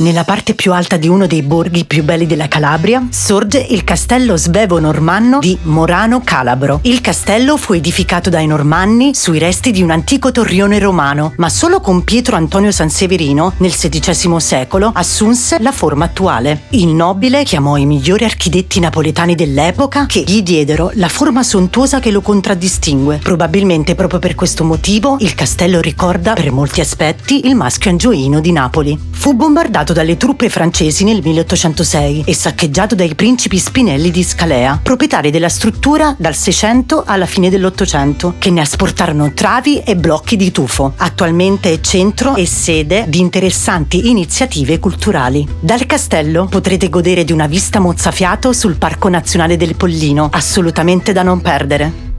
Nella parte più alta di uno dei borghi più belli della Calabria sorge il castello svevo-normanno di Morano Calabro. Il castello fu edificato dai normanni sui resti di un antico torrione romano, ma solo con Pietro Antonio Sanseverino nel XVI secolo assunse la forma attuale. Il nobile chiamò i migliori architetti napoletani dell'epoca che gli diedero la forma sontuosa che lo contraddistingue. Probabilmente proprio per questo motivo il castello ricorda per molti aspetti il maschio angioino di Napoli. Fu bombardato occupato dalle truppe francesi nel 1806 e saccheggiato dai principi Spinelli di Scalea, proprietari della struttura dal 600 alla fine dell'Ottocento, che ne asportarono travi e blocchi di tufo. Attualmente è centro e sede di interessanti iniziative culturali. Dal castello potrete godere di una vista mozzafiato sul Parco Nazionale del Pollino, assolutamente da non perdere.